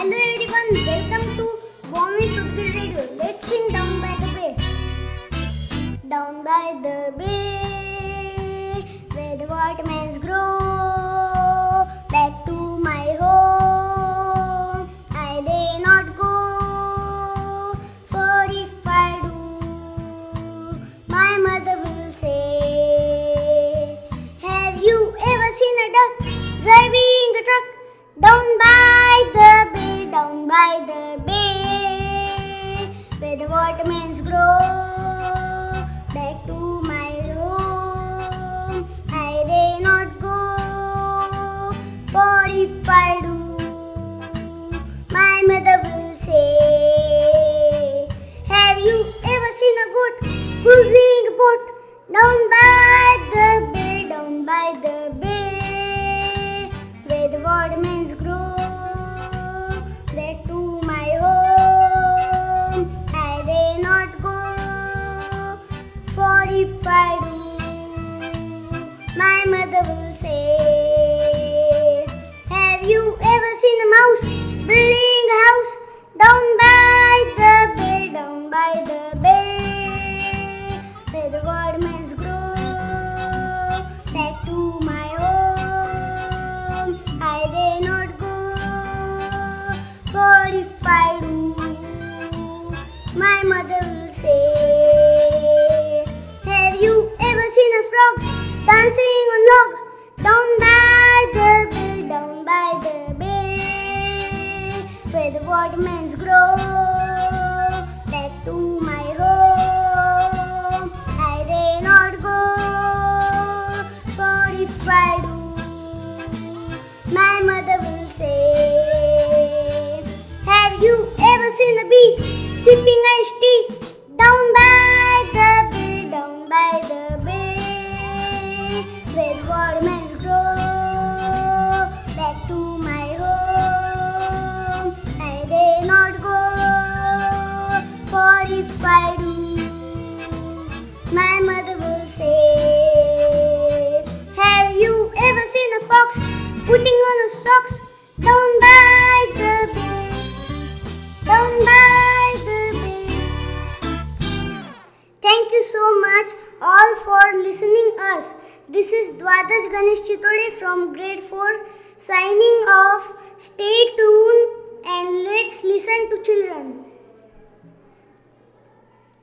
Hello everyone, welcome to Bomis Udgir Radio. Let's sing Down by the Bay. Down by the bay, where the watermelons grow. Back to my home, I dare not go. For if I do, my mother will say, Have you ever seen a duck driving a truck down by the down by the bay, where the watermelons grow? Back to my home, I dare not go. For if I do, my mother will say, Have you ever seen a goat cruising a boat down by the bay, down by the bay, where the watermelons grow? My where grow? Back to my home, I dare not go. For if I do, my mother will say, Have you ever seen a bee sipping iced tea down by the bay, down by the bay, where the fox putting on a socks down by the bay, down by the bay? Thank you so much all for listening us. This is Dwadash Ganesh Chitode from grade 4 signing off. Stay tuned and let's listen to children.